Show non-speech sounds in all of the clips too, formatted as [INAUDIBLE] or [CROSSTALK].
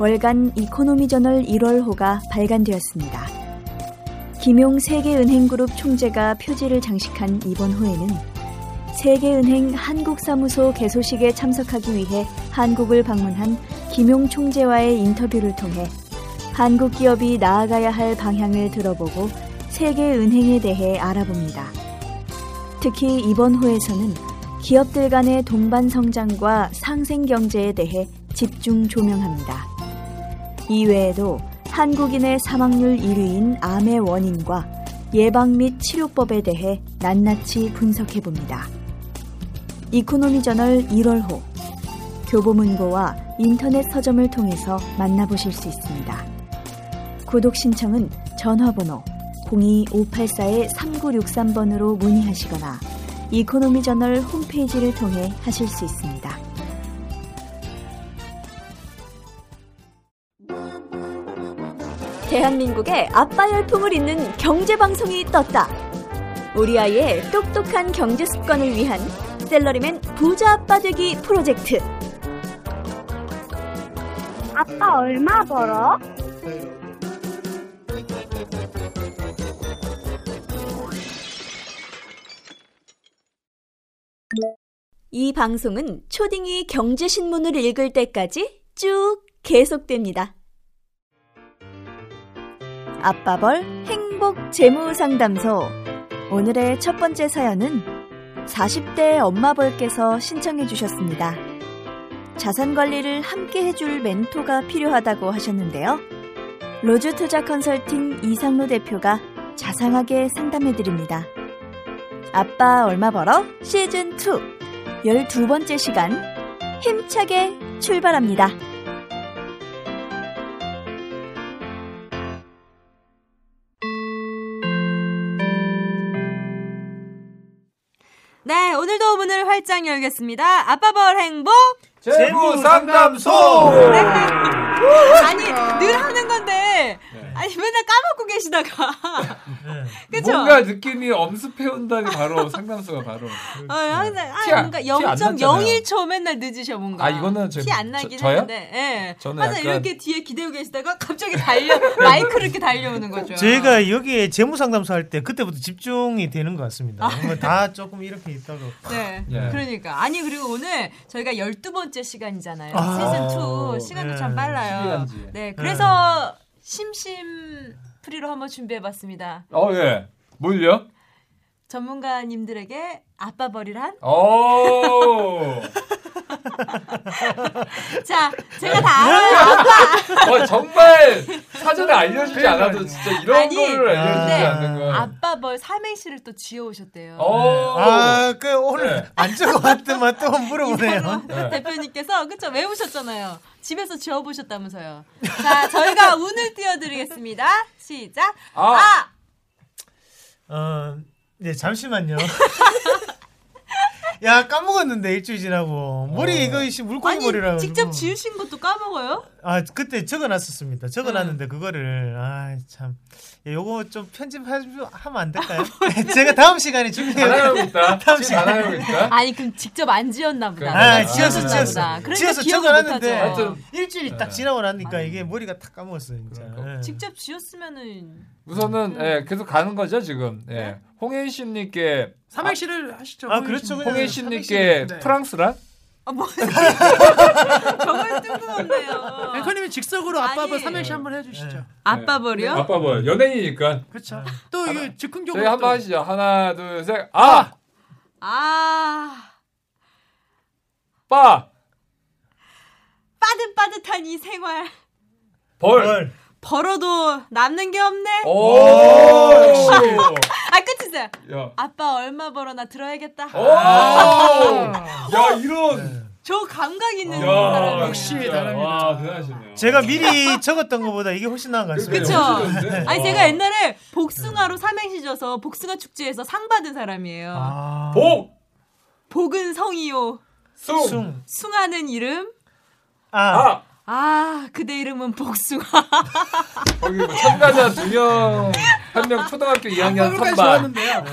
월간 이코노미 저널 1월호가 발간되었습니다. 김용 세계은행그룹 총재가 표지를 장식한 이번 호에는 세계은행 한국사무소 개소식에 참석하기 위해 한국을 방문한 김용 총재와의 인터뷰를 통해 한국 기업이 나아가야 할 방향을 들어보고 세계은행에 대해 알아봅니다. 특히 이번 호에서는 기업들 간의 동반 성장과 상생 경제에 대해 집중 조명합니다. 이외에도 한국인의 사망률 1위인 암의 원인과 예방 및 치료법에 대해 낱낱이 분석해 봅니다. 이코노미 저널 1월호 교보문고와 인터넷 서점을 통해서 만나보실 수 있습니다. 구독 신청은 전화번호 02-584-3963번으로 문의하시거나 이코노미 저널 홈페이지를 통해 하실 수 있습니다. 대한민국의 아빠 열풍을 잇는 경제 방송이 떴다. 우리 아이의 똑똑한 경제 습관을 위한 샐러리맨 부자 아빠 되기 프로젝트. 아빠 얼마 벌어? 이 방송은 초딩이 경제신문을 읽을 때까지 쭉 계속됩니다. 아빠벌 행복 재무 상담소. 오늘의 첫 번째 사연은 40대 엄마벌께서 신청해 주셨습니다. 자산 관리를 함께 해줄 멘토가 필요하다고 하셨는데요. 로즈 투자 컨설팅 이상로 대표가 자상하게 상담해 드립니다. 아빠 얼마 벌어? 시즌 2. 12번째 시간 힘차게 출발합니다. 네, 오늘도 문을 활짝 열겠습니다. 아빠벌 행복! 재무 상담소. 아니, 늘 하는 건데, 아니, 맨날 까먹고 계시다가. 그쵸? 뭔가 느낌이 엄습해 온다니 바로 상담소가 바로. 어, 항상, 아, 티 안- 뭔가 티안 났잖아요. 0.01초 맨날 늦으셔, 뭔가. 아, 이거는 저- 티안 나긴 저- 저요? 했는데, 예. 저는 항상 약간- 이렇게 뒤에 기대고 계시다가 갑자기 달려, [LAUGHS] 마이크를 이렇게 달려오는 거죠. 저희가 여기에 재무 상담소 할 때 그때부터 집중이 되는 것 같습니다. 뭔가 다 조금 이렇게 있다가 네. 예. 그러니까. 아니, 그리고 오늘 저희가 12번째 시간이잖아요. 아. 시즌 2. 시간도 네. 참 빨라요. 12년지. 네. 그래서 심심 프리로 한번 준비해봤습니다. 어, 예. 뭘요? 전문가님들에게 아빠벌이란? 오. [LAUGHS] 자, 제가 다 알아요. 아빠! 어, 정말 사전에 알려주지 않아도 진짜 이런 아니, 거를 알려주지 근데 않는 건. 아빠 벌 삼행시를 또 지어오셨대요. 오. 아, 그 오늘 네. 안 적어봤더만 또 물어보네요. 이상로 대표님께서 그쵸 외우셨잖아요. 집에서 지어보셨다면서요. 자, 저희가 [LAUGHS] 운을 띄워드리겠습니다. 시작. 아. 아! 어, 네 잠시만요. [LAUGHS] 야 까먹었는데 일주일 지나고 머리 이거 씨 물고기머리라고. 아니 직접 지으신 것도 까먹어요? 아 그때 적어놨었습니다. 적어놨는데 그거를 아 참. 야, 요거 좀 편집하면 안 될까요? [LAUGHS] [LAUGHS] 제가 다음 시간에 준비해. 있다. [LAUGHS] 다음 있다. 아니 그럼 직접 안 지었나 보다. 아, 지었어, 지었어. 그러니까 지어서 기억을 적어놨는데. 하여튼 일주일이 딱 지나고 나니까 이게 머리가 탁 까먹었어요, 진짜. 예. 직접 지었으면은 우선은 예, 계속 가는 거죠 지금. 예. 홍혜신님께 삼행시를 하시죠. 아, 그렇죠. 홍혜신님께 네. 프랑스란? 아 뭐. [LAUGHS] 정말 뜬금없네요. 앵커님이 직속으로 아빠벌 아니. 삼행시 한번 해주시죠. 아빠벌이요? 아빠 뭐 연예인이니까. 그렇죠. 또 이게 즉흥적으로 저희 한번 또- 하시죠. 하나, 둘, 셋. 아, 아. 빠, 빠듯한 이 생활 벌. 벌. 벌어도 남는 게 없네. 오, 역시. [LAUGHS] 아 끝이세요. 야. 아빠 얼마 벌어 나 들어야겠다. 오. 야, 이런. 저 감각 있는 야, 사람이에요. 역시. 다릅니다. 와, 대단하시네요. 제가 미리 적었던 것보다 이게 훨씬 나은 것 같습니다. 그쵸? 멋지던데? 아니 어. 제가 옛날에 복숭아로 삼행시 져서 복숭아 축제에서 상 받은 사람이에요. 아. 복, 복은 성이요. 숭, 숭. 숭하는 이름. 아. 아. 아 그대 이름은 복숭아. [LAUGHS] 거기 뭐 참가자 두 명, 한 명 초등학교 2학년 아빠까지 3반. 좋았는데요.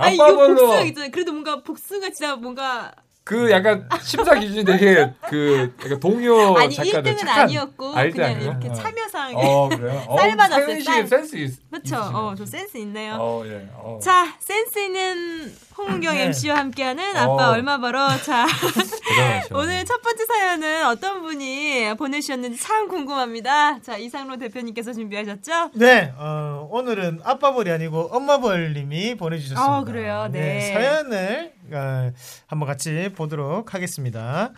아니 이거 복숭아 있잖아요. 그래도 뭔가 복숭아 진짜 뭔가 그 약간 심사 기준이 되게 그 약간 동료 아니 작가들 1등은 착한 아니었고 아, 일등 그냥 아니에요? 이렇게 어. 참여상. 어 그래요? [LAUGHS] 어, 쌀 받았어요, 쌀. 센스 있, 그렇죠. 어, 저 센스 있네요. 어 예. 어. 자, 센스 있는 홍은경 네. MC와 함께하는 아빠 어. 얼마 벌어. 자. [LAUGHS] 오늘 첫 번째 사연은 어떤 분이 보내주셨는지 참 궁금합니다. 자, 이상로 대표님께서 준비하셨죠? 네, 어, 오늘은 아빠 벌이 아니고 엄마 벌님이 보내주셨습니다. 아, 그래요? 네. 사연을 어, 한번 같이 보도록 하겠습니다.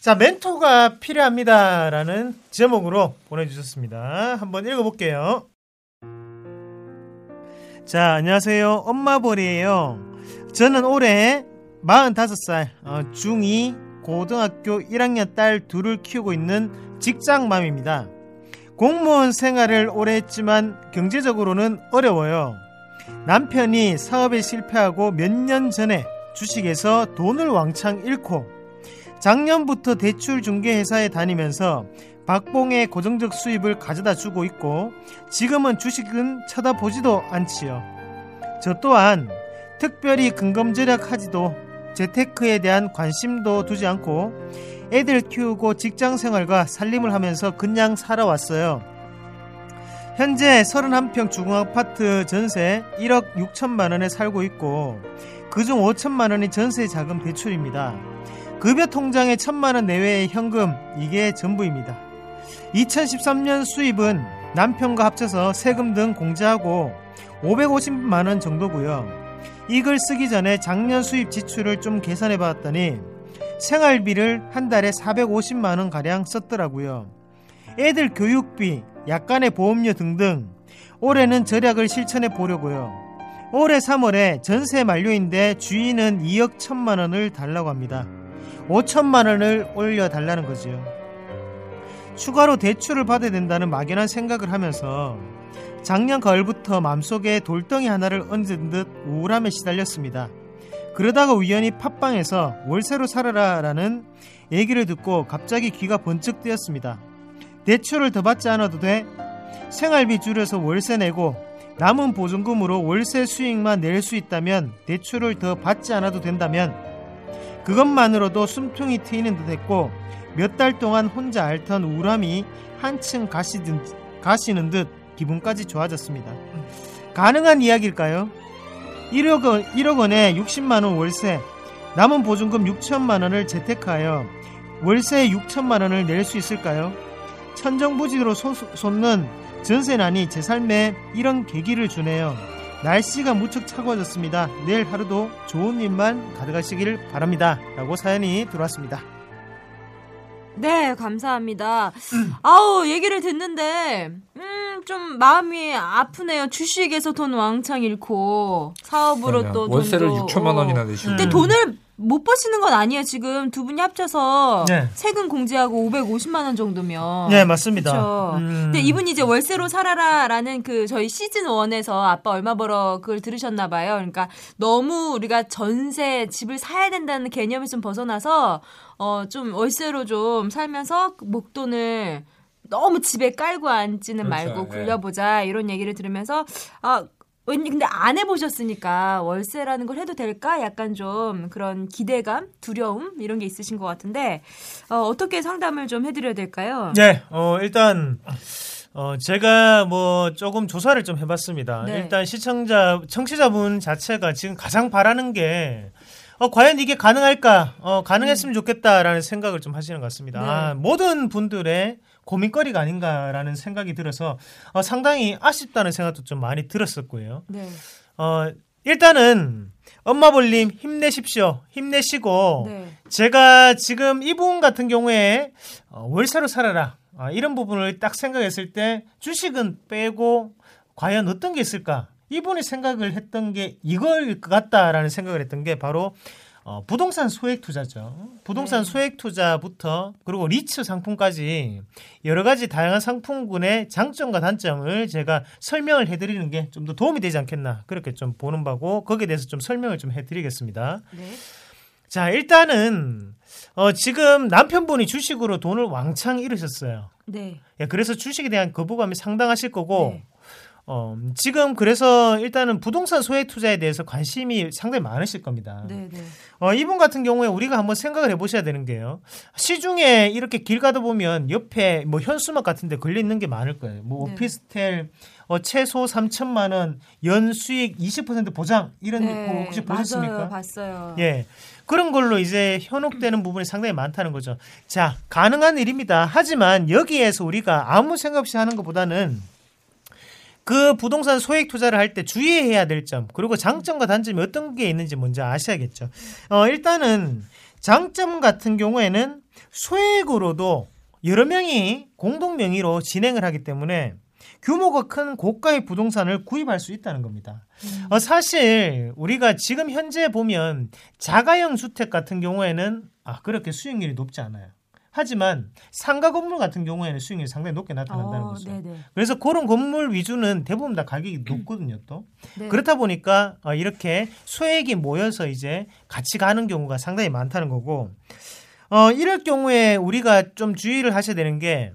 자, 멘토가 필요합니다라는 제목으로 보내주셨습니다. 한번 읽어볼게요. 자, 안녕하세요. 엄마벌이에요. 저는 올해 45살, 어, 중2 고등학교 1학년 딸 둘을 키우고 있는 직장맘입니다. 공무원 생활을 오래 했지만 경제적으로는 어려워요. 남편이 사업에 실패하고 몇 년 전에 주식에서 돈을 왕창 잃고 작년부터 대출 중개 회사에 다니면서 박봉의 고정적 수입을 가져다 주고 있고 지금은 주식은 쳐다보지도 않지요. 저 또한 특별히 근검 절약하지도 재테크에 대한 관심도 두지 않고 애들 키우고 직장 생활과 살림을 하면서 그냥 살아왔어요. 현재 31평 주공 아파트 전세 1억 6천만 원에 살고 있고 그중 5천만 원이 전세 자금 대출입니다. 급여 통장에 천만 원 내외의 현금 이게 전부입니다. 2013년 수입은 남편과 합쳐서 세금 등 공제하고 550만 원 정도고요. 이걸 쓰기 전에 작년 수입 지출을 좀 계산해 봤더니 생활비를 한 달에 450만 원 가량 썼더라고요. 애들 교육비, 약간의 보험료 등등 올해는 절약을 실천해 보려고요. 올해 3월에 전세 만료인데 주인은 2억 1천만 원을 달라고 합니다. 5천만 원을 올려 달라는 거지요. 추가로 대출을 받아야 된다는 막연한 생각을 하면서 작년 가을부터 맘속에 돌덩이 하나를 얹은 듯 우울함에 시달렸습니다. 그러다가 우연히 팟빵에서 월세로 살아라라는 얘기를 듣고 갑자기 귀가 번쩍 뜨였습니다. 대출을 더 받지 않아도 돼? 생활비 줄여서 월세 내고 남은 보증금으로 월세 수익만 낼 수 있다면 대출을 더 받지 않아도 된다면 그것만으로도 숨통이 트이는 듯 했고 몇 달 동안 혼자 앓던 우울함이 한층 가시든, 가시는 듯 기분까지 좋아졌습니다. 가능한 이야기일까요? 1억, 원, 1억 원에 60만 원 월세, 남은 보증금 6천만 원을 재테크하여 월세 6천만 원을 낼 수 있을까요? 천정부지로 솟- 솟는 전세난이 제 삶에 이런 계기를 주네요. 날씨가 무척 차가워졌습니다. 내일 하루도 좋은 일만 가득하시길 바랍니다. 라고 사연이 들어왔습니다. 네, 감사합니다. 아우, 얘기를 듣는데, 음, 좀 마음이 아프네요. 주식에서 돈 왕창 잃고, 사업으로 그러면 또 월세를 돈도, 6천만 어. 원이나 내시고. 근데 돈을 못 버시는 건 아니에요. 지금 두 분이 합쳐서 네. 세금 공제하고 550만 원 정도면. 네, 맞습니다. 그쵸. 음. 근데 이분이 이제 월세로 살아라라는 그 저희 시즌 1에서 아빠 얼마 벌어 그걸 들으셨나 봐요. 그러니까 너무 우리가 전세 집을 사야 된다는 개념이 좀 벗어나서 어 좀 월세로 좀 살면서 그 목돈을 너무 집에 깔고 앉지는 그렇죠. 말고 예. 굴려보자 이런 얘기를 들으면서 아 왠지 근데 안 해보셨으니까 월세라는 걸 해도 될까? 약간 좀 그런 기대감, 두려움 이런 게 있으신 것 같은데 어, 어떻게 상담을 좀 해드려야 될까요? 네, 어, 일단, 어, 제가 뭐 조금 조사를 좀 해봤습니다. 네. 일단 시청자, 청취자분 자체가 지금 가장 바라는 게, 어, 과연 이게 가능할까? 어, 가능했으면 좋겠다라는 생각을 좀 하시는 것 같습니다. 음. 네. 아, 모든 분들의 고민거리가 아닌가라는 생각이 들어서 어, 상당히 아쉽다는 생각도 좀 많이 들었었고요. 네. 어, 일단은 엄마볼님 힘내십시오. 힘내시고 네. 제가 지금 이분 같은 경우에 어, 월세로 살아라 아, 이런 부분을 딱 생각했을 때 주식은 빼고 과연 어떤 게 있을까? 이분이 생각을 했던 게 이걸 것 같다라는 생각을 했던 게 바로 어, 부동산 소액 투자죠. 부동산 네. 소액 투자부터 그리고 리츠 상품까지 여러 가지 다양한 상품군의 장점과 단점을 제가 설명을 해드리는 게 좀 더 도움이 되지 않겠나 그렇게 좀 보는 바고 거기에 대해서 좀 설명을 좀 해드리겠습니다. 네. 자 일단은 어, 지금 남편분이 주식으로 돈을 왕창 잃으셨어요. 네. 예, 그래서 주식에 대한 거부감이 상당하실 거고 네. 어, 지금 그래서 일단은 부동산 소액 투자에 대해서 관심이 상당히 많으실 겁니다. 네. 네. 어, 이분 같은 경우에 우리가 한번 생각을 해보셔야 되는 게요. 시중에 이렇게 길 가다 보면 옆에 뭐 현수막 같은데 걸려 있는 게 많을 거예요. 뭐 네. 오피스텔 어, 최소 3천만 원, 연 수익 20% 보장 이런 거 혹시 보셨습니까? 네, 맞아요. 봤어요. 예. 그런 걸로 이제 현혹되는 부분이 상당히 많다는 거죠. 자, 가능한 일입니다. 하지만 여기에서 우리가 아무 생각 없이 하는 것보다는 그 부동산 소액 투자를 할 때 주의해야 될 점, 그리고 장점과 단점이 어떤 게 있는지 먼저 아셔야겠죠. 어, 일단은 장점 같은 경우에는 소액으로도 여러 명이 공동 명의로 진행을 하기 때문에 규모가 큰 고가의 부동산을 구입할 수 있다는 겁니다. 어, 사실 우리가 지금 현재 보면 자가형 주택 같은 경우에는 아, 그렇게 수익률이 높지 않아요. 하지만 상가 건물 같은 경우에는 수익률이 상당히 높게 나타난다는 어, 거죠. 네네. 그래서 그런 건물 위주는 대부분 다 가격이 높거든요, 또. 네. 그렇다 보니까 어, 이렇게 소액이 모여서 이제 같이 가는 경우가 상당히 많다는 거고, 어, 이럴 경우에 우리가 좀 주의를 하셔야 되는 게,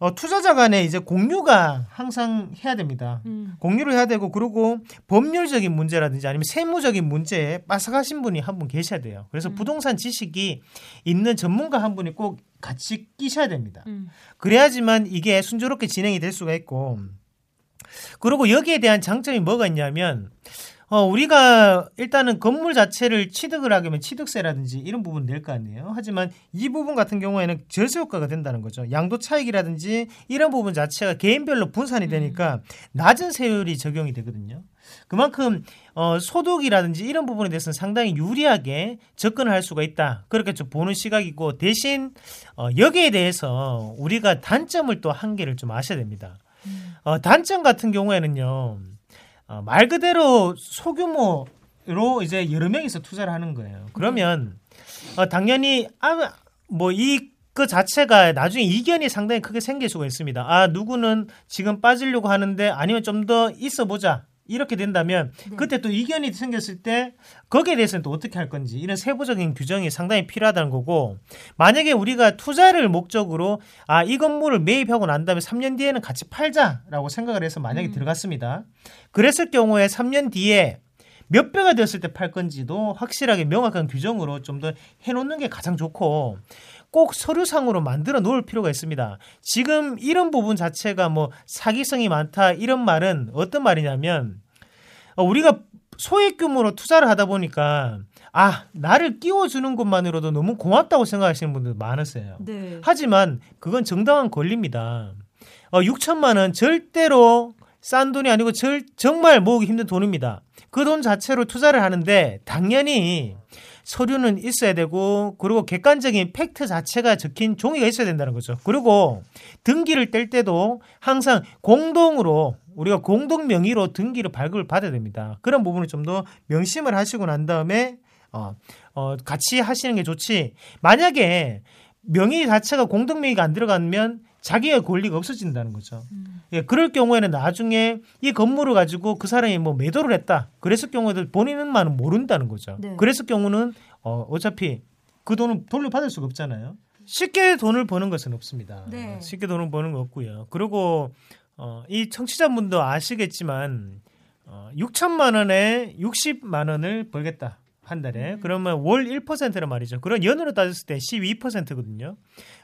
어, 투자자 간에 이제 공유가 항상 해야 됩니다. 음. 공유를 해야 되고, 그리고 법률적인 문제라든지 아니면 세무적인 문제에 빠삭하신 분이 한 분 계셔야 돼요. 그래서 음. 부동산 지식이 있는 전문가 한 분이 꼭 같이 끼셔야 됩니다. 음. 그래야지만 이게 순조롭게 진행이 될 수가 있고 그리고 여기에 대한 장점이 뭐가 있냐면 어, 우리가 일단은 건물 자체를 취득을 하게 되면 취득세라든지 이런 부분 낼 거 아니에요. 하지만 이 부분 같은 경우에는 절세 효과가 된다는 거죠. 양도 차익이라든지 이런 부분 자체가 개인별로 분산이 되니까 낮은 세율이 적용이 되거든요. 그만큼 어, 소득이라든지 이런 부분에 대해서는 상당히 유리하게 접근을 할 수가 있다. 그렇게 좀 보는 시각이고 대신 어, 여기에 대해서 우리가 단점을 또한 개를 좀 아셔야 됩니다. 어, 단점 같은 경우에는요. 어, 말 그대로 소규모로 이제 여러 명이서 투자를 하는 거예요. 그러면 어, 당연히 아, 뭐이 그 자체가 나중에 이견이 상당히 크게 생길 수가 있습니다. 아 누구는 지금 빠지려고 하는데 아니면 좀 더 있어 보자. 이렇게 된다면 그때 또 이견이 생겼을 때 거기에 대해서는 또 어떻게 할 건지 이런 세부적인 규정이 상당히 필요하다는 거고 만약에 우리가 투자를 목적으로 아 이 건물을 매입하고 난 다음에 3년 뒤에는 같이 팔자라고 생각을 해서 만약에 들어갔습니다. 그랬을 경우에 3년 뒤에 몇 배가 되었을 때 팔 건지도 확실하게 명확한 규정으로 좀 더 해놓는 게 가장 좋고 꼭 서류상으로 만들어 놓을 필요가 있습니다. 지금 이런 부분 자체가 뭐 사기성이 많다 이런 말은 어떤 말이냐면 어, 우리가 소액 규모로 투자를 하다 보니까 아 나를 끼워주는 것만으로도 너무 고맙다고 생각하시는 분들 많으세요. 네. 하지만 그건 정당한 권리입니다. 어, 6천만 원 절대로 싼 돈이 아니고 절, 정말 모으기 힘든 돈입니다. 그 돈 자체로 투자를 하는데 당연히 서류는 있어야 되고 그리고 객관적인 팩트 자체가 적힌 종이가 있어야 된다는 거죠. 그리고 등기를 뗄 때도 항상 공동으로 우리가 공동 명의로 등기를 발급을 받아야 됩니다. 그런 부분을 좀 더 명심을 하시고 난 다음에 어, 어, 같이 하시는 게 좋지. 만약에 명의 자체가 공동 명의가 안 들어가면 자기의 권리가 없어진다는 거죠. 예, 그럴 경우에는 나중에 이 건물을 가지고 그 사람이 뭐 매도를 했다. 그랬을 경우에도 본인은만은 모른다는 거죠. 네. 그랬을 경우는 어, 어차피 그 돈을 돌려받을 수가 없잖아요. 쉽게 돈을 버는 것은 없습니다. 네. 쉽게 돈을 버는 거 없고요. 그리고 어, 이 청취자분도 아시겠지만 어, 6천만 원에 60만 원을 벌겠다. 한 달에 그러면 월 1%란 말이죠. 그런 연으로 따졌을 때 12%거든요.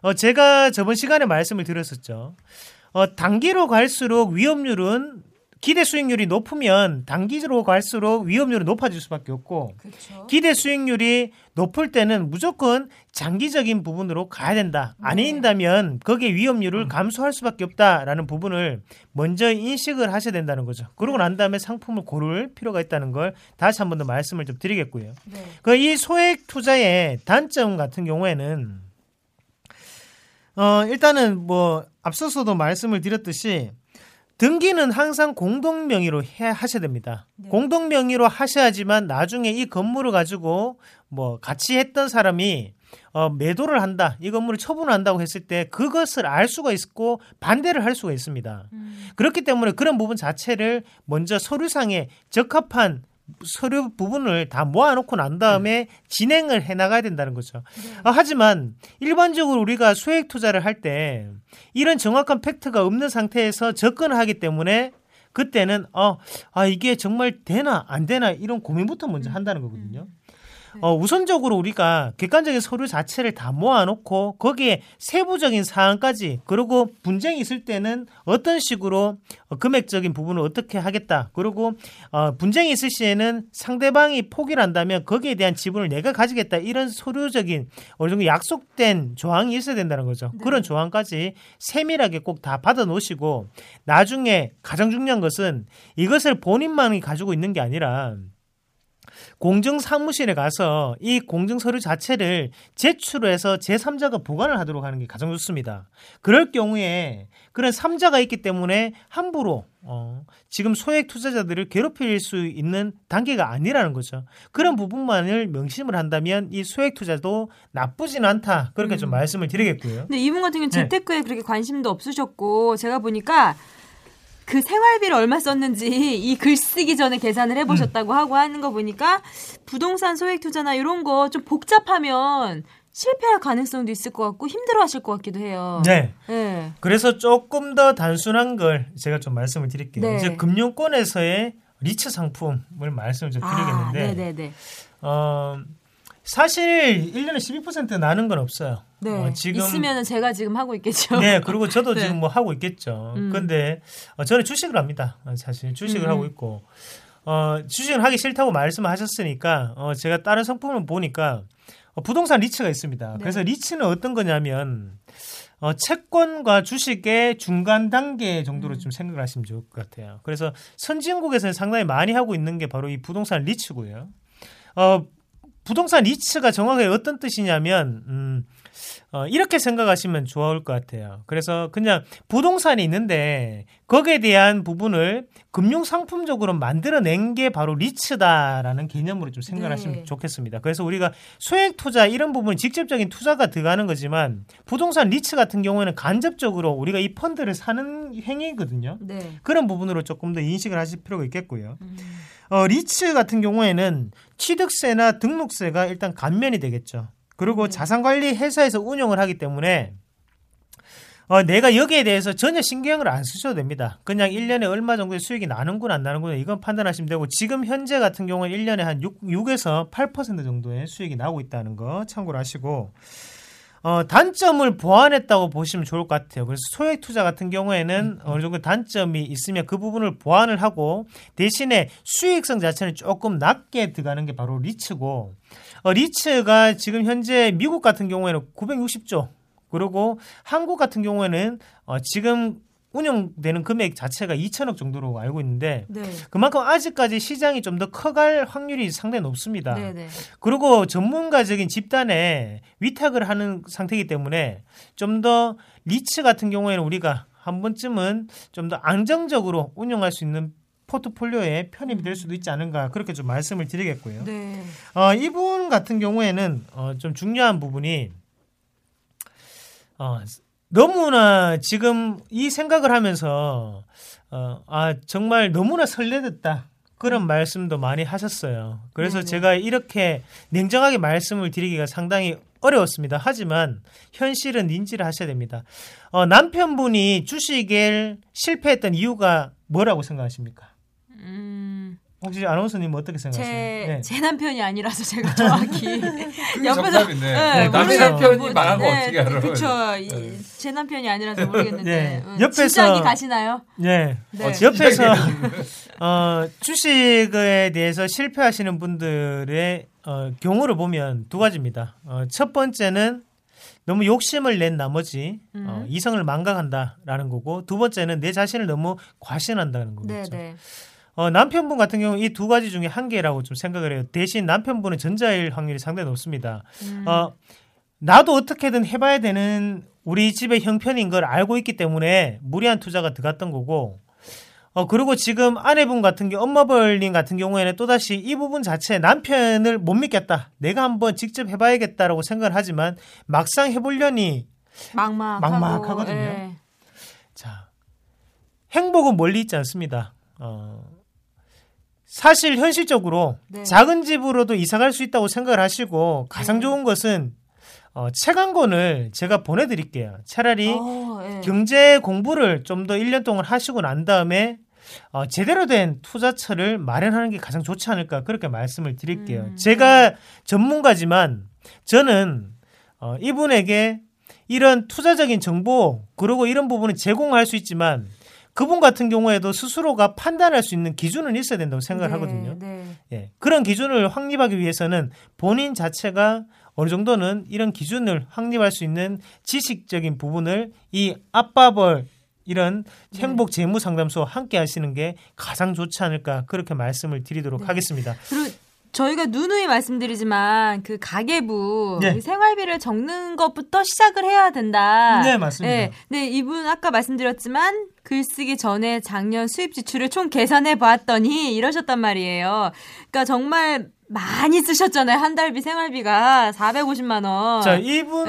어, 제가 저번 시간에 말씀을 드렸었죠. 어, 단기로 갈수록 위험률은 기대 수익률이 높으면 단기로 갈수록 위험률이 높아질 수밖에 없고 그렇죠. 기대 수익률이 높을 때는 무조건 장기적인 부분으로 가야 된다. 네. 아닌다면 거기에 음. 위험률을 감소할 수밖에 없다라는 부분을 먼저 인식을 하셔야 된다는 거죠. 그러고 난 다음에 상품을 고를 필요가 있다는 걸 다시 한 번 더 말씀을 좀 드리겠고요. 네. 그이 소액 투자의 단점 같은 경우에는 어 일단은 뭐 앞서서도 말씀을 드렸듯이 등기는 항상 공동 명의로 해 하셔야 됩니다. 네. 공동 명의로 하셔야지만 나중에 이 건물을 가지고 뭐 같이 했던 사람이 어, 매도를 한다, 이 건물을 처분한다고 했을 때 그것을 알 수가 있고 반대를 할 수가 있습니다. 음. 그렇기 때문에 그런 부분 자체를 먼저 서류상에 적합한 서류 부분을 다 모아놓고 난 다음에 진행을 해 나가야 된다는 거죠. 어, 하지만 일반적으로 우리가 소액 투자를 할 때 이런 정확한 팩트가 없는 상태에서 접근을 하기 때문에 그때는 어, 아 이게 정말 되나 안 되나 이런 고민부터 먼저 한다는 거거든요. 어, 우선적으로 우리가 객관적인 서류 자체를 다 모아놓고 거기에 세부적인 사항까지 그리고 분쟁이 있을 때는 어떤 식으로 어, 금액적인 부분을 어떻게 하겠다. 그리고 어, 분쟁이 있을 시에는 상대방이 포기를 한다면 거기에 대한 지분을 내가 가지겠다. 이런 서류적인 어느 정도 약속된 조항이 있어야 된다는 거죠. 그런 조항까지 세밀하게 꼭 다 받아 놓으시고 나중에 가장 중요한 것은 이것을 본인만이 가지고 있는 게 아니라 공증 사무실에 가서 이 공증 서류 자체를 제출해서 제3자가 보관을 하도록 하는 게 가장 좋습니다. 그럴 경우에 그런 3자가 있기 때문에 함부로 어, 지금 소액 투자자들을 괴롭힐 수 있는 단계가 아니라는 거죠. 그런 부분만을 명심을 한다면 이 소액 투자도 나쁘진 않다. 그렇게 좀 말씀을 드리겠고요. 근데 이분 같은 경우는 네. 재테크에 그렇게 관심도 없으셨고 제가 보니까 그 생활비를 얼마 썼는지 이 글 쓰기 전에 계산을 해보셨다고 음. 하고 하는 거 보니까 부동산 소액 투자나 이런 거 좀 복잡하면 실패할 가능성도 있을 것 같고 힘들어하실 것 같기도 해요. 네. 네. 그래서 조금 더 단순한 걸 제가 좀 말씀을 드릴게요. 네. 이제 금융권에서의 리츠 상품을 말씀을 좀 아, 드리겠는데 네네네. 어, 사실 1년에 12% 나는 건 없어요. 네. 어, 지금 있으면은 제가 지금 하고 있겠죠. 네, 그리고 저도 [LAUGHS] 네. 지금 뭐 하고 있겠죠. 음. 근데 어, 저는 주식을 합니다. 어, 사실 주식을 음. 하고 있고 어, 주식을 하기 싫다고 말씀하셨으니까 어, 제가 다른 상품을 보니까 어, 부동산 리츠가 있습니다. 네. 그래서 리츠는 어떤 거냐면 어, 채권과 주식의 중간 단계 정도로 음. 좀 생각을 하시면 좋을 것 같아요. 그래서 선진국에서는 상당히 많이 하고 있는 게 바로 이 부동산 리츠고요. 어, 부동산 리츠가 정확하게 어떤 뜻이냐면 음, 어, 이렇게 생각하시면 좋을 것 같아요. 그래서 그냥 부동산이 있는데 거기에 대한 부분을 금융 상품적으로 만들어낸 게 바로 리츠다라는 개념으로 좀 생각하시면 네. 좋겠습니다. 그래서 우리가 소액 투자 이런 부분은 직접적인 투자가 들어가는 거지만 부동산 리츠 같은 경우에는 간접적으로 우리가 이 펀드를 사는 행위거든요. 네. 그런 부분으로 조금 더 인식을 하실 필요가 있겠고요. 음. 어, 리츠 같은 경우에는 취득세나 등록세가 일단 감면이 되겠죠. 그리고 자산관리 회사에서 운영을 하기 때문에 어, 내가 여기에 대해서 전혀 신경을 안 쓰셔도 됩니다. 그냥 1년에 얼마 정도의 수익이 나는구나 안 나는구나 이건 판단하시면 되고 지금 현재 같은 경우는 1년에 한 6, 6에서 8% 정도의 수익이 나오고 있다는 거 참고로 하시고 어, 단점을 보완했다고 보시면 좋을 것 같아요. 그래서 소액 투자 같은 경우에는 어느 정도 단점이 있으면 그 부분을 보완을 하고 대신에 수익성 자체는 조금 낮게 들어가는 게 바로 리츠고 어, 리츠가 지금 현재 미국 같은 경우에는 960조 그리고 한국 같은 경우에는 어, 지금 운영되는 금액 자체가 2천억 정도로 알고 있는데 네. 그만큼 아직까지 시장이 좀 더 커갈 확률이 상당히 높습니다. 네네. 그리고 전문가적인 집단에 위탁을 하는 상태이기 때문에 좀 더 리츠 같은 경우에는 우리가 한 번쯤은 좀 더 안정적으로 운영할 수 있는 포트폴리오에 편입이 될 수도 있지 않은가 그렇게 좀 말씀을 드리겠고요. 네. 어, 이분 같은 경우에는 어, 좀 중요한 부분이 어, 너무나 지금 이 생각을 하면서 어, 아 정말 너무나 설레됐다 그런 말씀도 많이 하셨어요. 그래서 네네. 제가 이렇게 냉정하게 말씀을 드리기가 상당히 어려웠습니다. 하지만 현실은 인지를 하셔야 됩니다. 어, 남편분이 주식을 실패했던 이유가 뭐라고 생각하십니까? 음. 혹시 아나운서님 어떻게 생각하세요? 제, 네. 제 남편이 아니라서 제가 정확히 [LAUGHS] 그게 [LAUGHS] 정답이네. 네, 남의 그렇죠. 남편이 말한 거 어떻게 알아? 그렇죠. 네. 제 남편이 아니라서 모르겠는데 네. 음, 옆에서- 진작이 가시나요? 네. 네. 어, 옆에서 [LAUGHS] 어, 주식에 대해서 실패하시는 분들의 어, 경우를 보면 두 가지입니다. 어, 첫 번째는 너무 욕심을 낸 나머지 어, 음. 이성을 망각한다라는 거고 두 번째는 내 자신을 너무 과신한다는 거죠. 네, 네. 어, 남편분 같은 경우 이 두 가지 중에 한 개라고 좀 생각을 해요. 대신 남편분은 전자일 확률이 상당히 높습니다. 음. 어, 나도 어떻게든 해봐야 되는 우리 집의 형편인 걸 알고 있기 때문에 무리한 투자가 들어갔던 거고, 어, 그리고 지금 아내분 같은 경우, 엄마벌님 같은 경우에는 또다시 이 부분 자체 남편을 못 믿겠다. 내가 한번 직접 해봐야겠다라고 생각을 하지만 막상 해보려니 막막하고, 막막하거든요. 예. 자, 행복은 멀리 있지 않습니다. 어, 사실 현실적으로 네. 작은 집으로도 이사 갈 수 있다고 생각을 하시고 가장 좋은 것은 어, 책 한 권을 제가 보내드릴게요. 차라리 어, 예. 경제 공부를 좀 더 1년 동안 하시고 난 다음에 어, 제대로 된 투자처를 마련하는 게 가장 좋지 않을까 그렇게 말씀을 드릴게요. 음, 제가 전문가지만 저는 어, 이분에게 이런 투자적인 정보 그리고 이런 부분을 제공할 수 있지만 그분 같은 경우에도 스스로가 판단할 수 있는 기준은 있어야 된다고 생각을 네, 하거든요. 네. 예. 그런 기준을 확립하기 위해서는 본인 자체가 어느 정도는 이런 기준을 확립할 수 있는 지식적인 부분을 이 아빠벌 이런 네. 행복 재무 상담소 함께 하시는 게 가장 좋지 않을까 그렇게 말씀을 드리도록 네. 하겠습니다. 그리고 저희가 누누이 말씀드리지만 그 가계부 네. 이 생활비를 적는 것부터 시작을 해야 된다. 네, 맞습니다. 네, 네, 이분 아까 말씀드렸지만 글쓰기 전에 작년 수입 지출을 총 계산해 보았더니 이러셨단 말이에요. 그러니까 정말 많이 쓰셨잖아요. 한 달비 생활비가 450만 원. 자, 이분은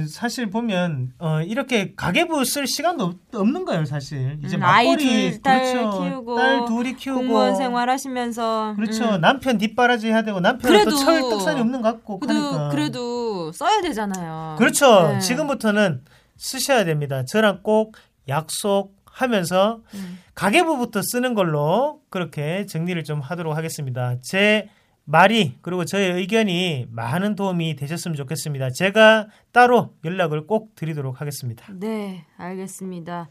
네. 사실 보면 어, 이렇게 가계부 쓸 시간도 없, 없는 거예요, 사실. 이제 음, 아이 둘, 딸 그렇죠. 키우고, 딸 둘이 키우고 공무원 생활하시면서 그렇죠. 음. 남편 뒷바라지 해야 되고 남편은 그래도- 또 철 떡살이 없는 것 같고 그래도 하니까. 그래도 써야 되잖아요. 그렇죠. 네. 지금부터는 쓰셔야 됩니다. 저랑 꼭 약속 하면서 음. 가계부부터 쓰는 걸로 그렇게 정리를 좀 하도록 하겠습니다. 제 말이 그리고 저의 의견이 많은 도움이 되셨으면 좋겠습니다. 제가 따로 연락을 꼭 드리도록 하겠습니다. 네, 알겠습니다.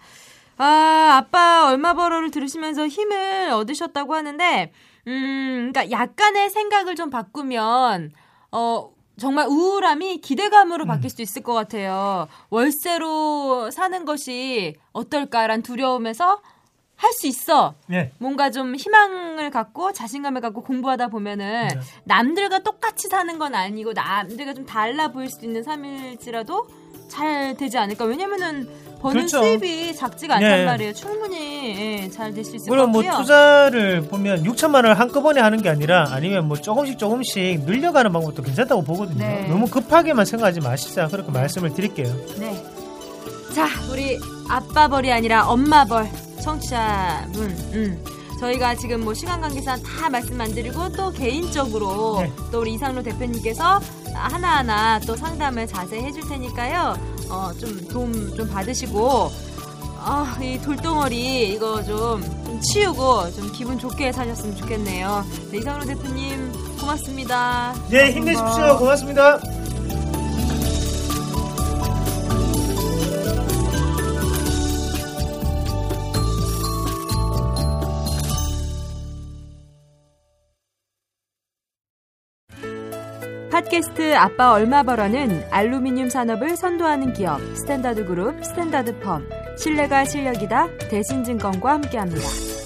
아, 아빠 얼마 벌어를 들으시면서 힘을 얻으셨다고 하는데, 음, 그러니까 약간의 생각을 좀 바꾸면, 어, 정말 우울함이 기대감으로 바뀔 수 있을 것 같아요. 월세로 사는 것이 어떨까란 두려움에서 할 수 있어. 네. 뭔가 좀 희망을 갖고 자신감을 갖고 공부하다 보면은 네. 남들과 똑같이 사는 건 아니고 남들과 좀 달라 보일 수도 있는 삶일지라도 잘 되지 않을까. 왜냐면은 버는 그렇죠. 수입이 작지가 않단 네. 말이에요. 충분히 예, 잘될 수 있을 것 그럼 뭐. 투자를 보면 6천만 원을 한꺼번에 하는 게 아니라 아니면 뭐 조금씩 조금씩 늘려가는 방법도 괜찮다고 보거든요. 네. 너무 급하게만 생각하지 마시자 그렇게 말씀을 드릴게요. 네. 자, 우리 아빠 벌이 아니라 엄마 벌 청취자분. 음. 저희가 지금 뭐 시간 관계상 다 말씀 안 드리고 또 개인적으로 네. 또 우리 이상로 대표님께서 하나하나 또 상담을 자세히 해줄 테니까요. 어, 좀 도움 좀 받으시고 아, 이 돌덩어리 이거 좀, 좀 치우고 좀 기분 좋게 사셨으면 좋겠네요. 네, 이상로 대표님 고맙습니다. 네, 힘내십시오. 고맙습니다. 팟캐스트 아빠 얼마 벌어는 알루미늄 산업을 선도하는 기업 스탠다드 그룹 스탠다드 펌 신뢰가 실력이다 대신증권과 함께합니다.